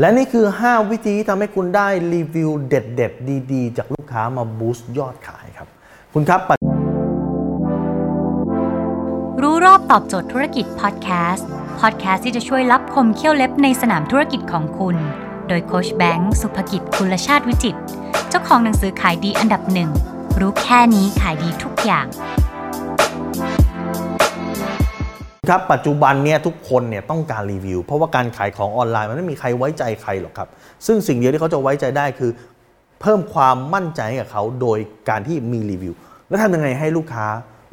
และนี่คือ 5 วิธีที่ทำให้คุณได้รีวิวเด็ด ๆ ดี ๆ จากลูกค้ามาบูสต์ยอดขายครับ คุณครับ รู้รอบตอบโจทย์ธุรกิจพอดแคสต์พอดแคสต์ที่จะช่วยรับคมเขี้ยวเล็บในสนามธุรกิจของคุณ โดยโคชแบงค์สุภกิจคุลชาติวิจิต เจ้าของหนังสือขายดีอันดับหนึ่งรู้แค่นี้ขายดีทุกอย่าง ครับปัจจุบันเนี่ยทุกคนเนี่ยต้องการรีวิว เพราะว่าการขายของออนไลน์มันไม่มีใครไว้ใจใครหรอกครับ ซึ่งสิ่งเดียวที่เขาจะไว้ใจได้คือ เพิ่มความมั่นใจให้กับเขาโดยการที่มีรีวิว แล้วทำยังไงให้ลูกค้า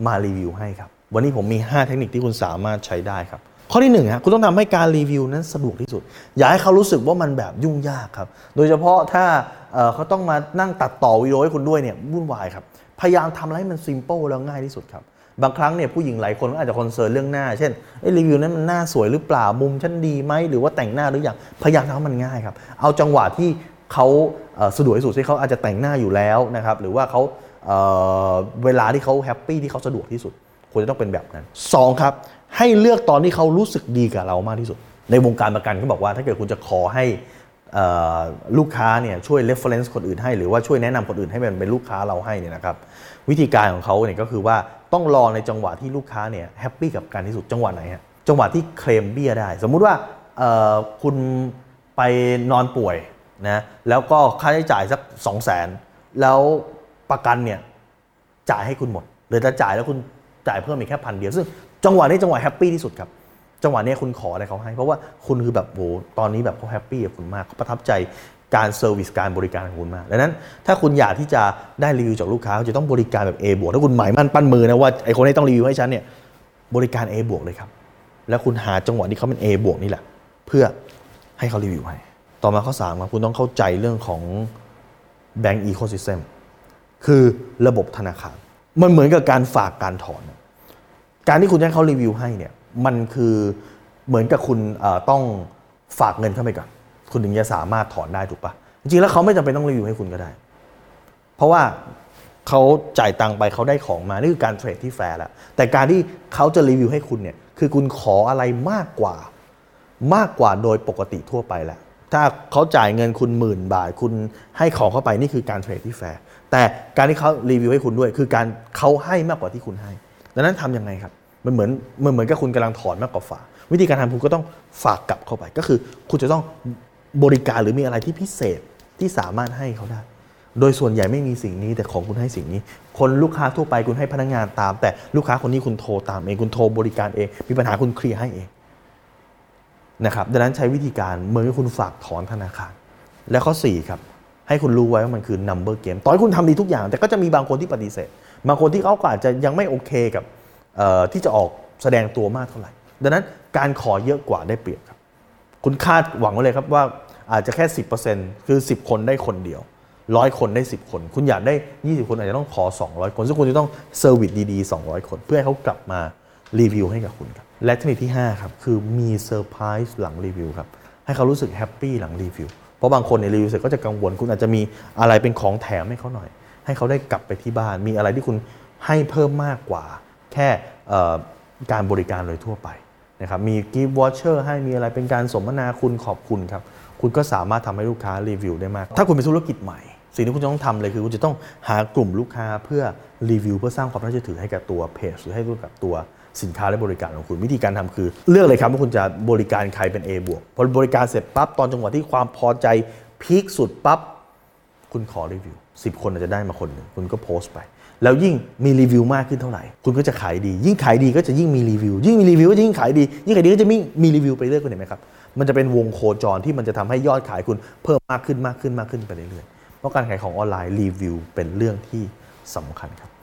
มารีวิวให้ครับ วันนี้ผมมี 5 เทคนิคที่คุณสามารถใช้ได้ครับข้อที่1นึ่งฮะคุณต้องทำให้การรีวิวนั้นสะดวกที่สุด อย่าให้เขารู้สึกว่ามันแบบยุ่งยากครับ โดยเฉพาะถ้าเเขาต้องมานั่งตัดต่อวิดีโอให้คุณด้วยเนี่ยวุ่นวายครับ พยายามทำอะไรให้มันซิมเ l ิลแล้วง่ายที่สุดครับ บางครั้งเนี่ยผู้หญิงหลายคนก็อาจจะ concern เรื่องหน้า เช่นรีวิวนั้นมันหน้าสวยหรือเปล่ามุมฉันดีไหมหรือว่าแต่งหน้าหรือยังพยายามทำให้มันง่ายครับเอาจังหวะที่เขาสะดวกที่สุดที่เขาอาจจะแต่งหน้าอยู่แล้วนะครับหรือว่าเขาเวลาที่เขา happy ที่เขาสะดวกที่สุดควรจะต้องเป็นแบบนั้น 2 ครับ ให้เลือกตอนที่เขารู้สึกดีกับเรามากที่สุด ในวงการประกันเขาบอกว่าถ้าเกิดคุณจะขอให้ ลูกค้าเนี่ยช่วย reference คนอื่นให้ หรือว่าช่วยแนะนำคนอื่นให้เป็นเป็นลูกค้าเราให้เนี่ยนะครับวิธีการของเขาเนี่ยก็คือว่าต้องรอในจังหวะที่ลูกค้าเนี่ยแฮปปี้กับการที่สุดจังหวะไหนฮะจังหวะที่เคลมเบี้ยได้ สมมุติว่าคุณไปนอนป่วยนะแล้วก็ค่าใช้จ่ายสัก2 0 0 0 0นแล้วประกันเนี่ยจ่ายให้คุณหมดหรือจะจ่ายแล้วคุณจ่ายเพิ่มอีกแค่พันเดียวซึ่งจังหวะนี้จังหวะแฮปปี้ที่สุดครับ จังหวะนี้คุณขออะไรเขาให้ เพราะว่าคุณคือแบบโหตอนนี้แบบเขา happy กับคุณมากเขาประทับใจการ service การบริการของคุณมาก ดังนั้น ถ้าคุณอยากที่จะได้รีวิวจากลูกค้าจะต้องบริการแบบ A บวกถ้าคุณหมายมั่นปั้นมือนะว่าไอคนนี้ต้องรีวิวให้ฉันเนี่ยบริการ A บวกเลยครับ แล้วคุณหาจังหวะที่เขาเป็น A บวกนี่แหละ เพื่อให้เขารีวิวให้ ต่อมาข้อสามครับคุณต้องเข้าใจเรื่องของ Bank Ecosystem คือระบบธนาคาร มันเหมือนกับการฝากการถอน การที่คุณให้เขารีวิวให้เนี่ย มันคือเหมือนกับคุณต้องฝากเงินเข้าไปก่อนคุณถึงจะสามารถถอนได้ถูกปะจริงๆแล้วเขาไม่จำเป็นต้องรีวิวให้คุณก็ได้ เพราะว่าเขาจ่ายตังค์ไปเขาได้ของมานี่คือการเทรดที่แฟร์แล้วแต่การที่เขาจะรีวิวให้คุณเนี่ยคือคุณขออะไรมากกว่า มากกว่าโดยปกติทั่วไปแหละถ้าเขาจ่ายเงินคุณหมื่นบาท คุณให้ของเข้าไปนี่คือการเทรดที่แฟร์แต่การที่เขารีวิวให้คุณด้วย คือการเขาให้มากกว่าที่คุณให้ ดังนั้นทำยังไงครับ มันเหมือนมันเหมือนกับคุณกำลังถอนมากกว่าฝากวิธีการทำคุณก็ต้องฝากกลับเข้าไป ก็คือคุณจะต้องบริการหรือมีอะไรที่พิเศษที่สามารถให้เขาได้ โดยส่วนใหญ่ไม่มีสิ่งนี้แต่ของคุณให้สิ่งนี้ คนลูกค้าทั่วไปคุณให้พนักงานตาม แต่ลูกค้าคนนี้คุณโทรตามเองคุณโทรบริการเอง มีปัญหาคุณเคลียร์ให้เองนะครับดังนั้นใช้วิธีการเหมือนคุณฝากถอนธนาคาร และข้อ 4 ครับ ให้คุณรู้ไว้ว่ามันคือ number game ต่อให้คุณทำดีทุกอย่าง แต่ก็จะมีบางคนที่ปฏิเสธ บางคนที่เขาอาจจะยังไม่โอเคกับ ที่จะออกแสดงตัวมากเท่าไหร่ ดังนั้นการขอเยอะกว่าได้เปรียบครับ คุณคาดหวังไว้เลยครับว่าอาจจะแค่ 10%คือ 10 คนได้คนเดียวร้อยคนได้ 10 คน คุณอยากได้ 20 คนอาจจะต้องขอ 200 คน ซึ่งคุณจะต้อง service ดีๆ 200 คน เพื่อให้เขากลับมารีวิวให้กับคุณครับ และเทคนิคที่ 5 ครับ คือมีเซอร์ไพรส์หลังรีวิวครับ ให้เขารู้สึก happy หลังรีวิว เพราะบางคนเนี่ยรีวิวเสร็จก็จะกังวล คุณอาจจะมีอะไรเป็นของแถมให้เขาหน่อย ให้เขาได้กลับไปที่บ้าน มีอะไรที่คุณให้เพิ่มมากกว่า แค่การบริการโดยทั่วไปนะครับมี gift voucher ให้มีอะไรเป็นการสมนาคุณขอบคุณครับ คุณก็สามารถทำให้ลูกค้ารีวิวได้มาก ถ้าคุณเป็นธุรกิจใหม่ สิ่งที่คุณจะต้องทำเลยคือคุณจะต้องหากลุ่มลูกค้าเพื่อรีวิวเพื่อสร้างความน่าเชื่อถือให้กับตัวเพจหรือให้กับตัวสินค้าและบริการของคุณวิธีการทำคือ เลือกเลยครับว่าคุณจะบริการใครเป็น A บวกพอบริการเสร็จปั๊บตอนจังหวะที่ความพอใจพีคสุดปั๊บคุณขอรีวิว 10 คนอาจจะได้มาคนหนึ่งคุณก็โพสต์ไป แล้วยิ่งมีรีวิวมากขึ้นเท่าไหร่ คุณก็จะขายดี ยิ่งขายดีก็จะยิ่งมีรีวิว ยิ่งมีรีวิวก็จะยิ่งขายดี ยิ่งขายดีก็จะมีมีรีวิวไปเรื่อยคุณเห็นไหมครับ มันจะเป็นวงโคจรที่มันจะทำให้ยอดขายคุณเพิ่มมากขึ้นมากขึ้นมากขึ้นไปเรื่อยๆ เพราะการขายของออนไลน์รีวิวเป็นเรื่องที่สำคัญครับ